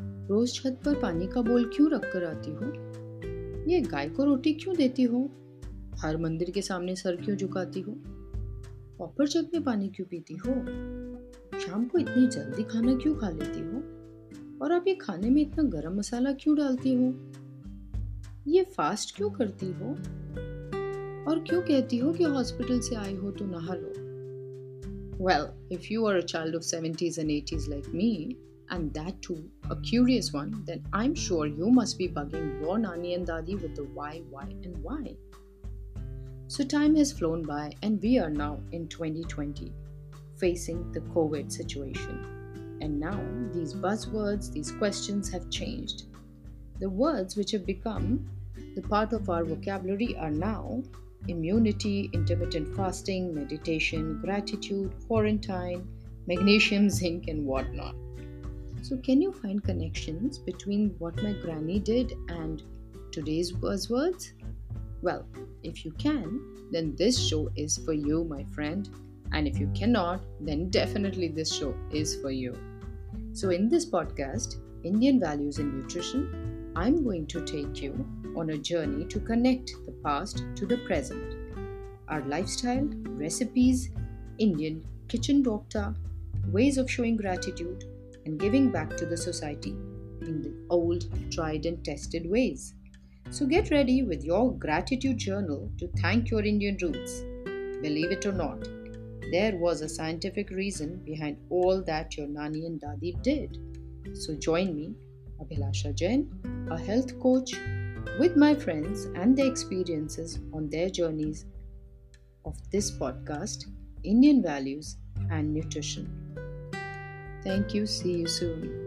रोज छत पर पानी का बोल क्यों रख कर आती हो? ये गाय को रोटी क्यों देती हो? हर मंदिर के सामने सर क्यों झुकाती हो? कॉपर जग में पानी क्यों पीती हो? शाम को इतनी जल्दी खाना क्यों खा लेती हो? और आप ये खाने में इतना गरम मसाला क्यों डालती हो? ये फास्ट क्यों करती हो? और क्यों कहती हो कि हॉस्पिटल से आई हो तो नहा लो? Well, if you are a child of 70s and 80s like me, and that too a curious one, then I'm sure you must be bugging your Nani and Dadi with the why, why, and why. So, time has flown by, and we are now in 2020 facing the COVID situation. And now these buzzwords, these questions have changed. The words which have become the part of our vocabulary are now immunity, intermittent fasting, meditation, gratitude, quarantine, magnesium, zinc, and whatnot. So, can you find connections between what my granny did and today's buzzwords? Well, if you can, then this show is for you, my friend. And if you cannot, then definitely this show is for you. So, in this podcast, Indian Values in Nutrition, I'm going to take you on a journey to connect the past to the present. Our lifestyle, recipes, Indian kitchen doctor, ways of showing gratitude and giving back to the society in the old, tried, and tested ways. So get ready with your gratitude journal to thank your Indian roots. Believe it or not, there was a scientific reason behind all that your Nani and Dadi did. So join me, Abhilasha Jain, a health coach, with my friends and their experiences on their journeys of this podcast Indian Values and Nutrition. Thank you. See you soon.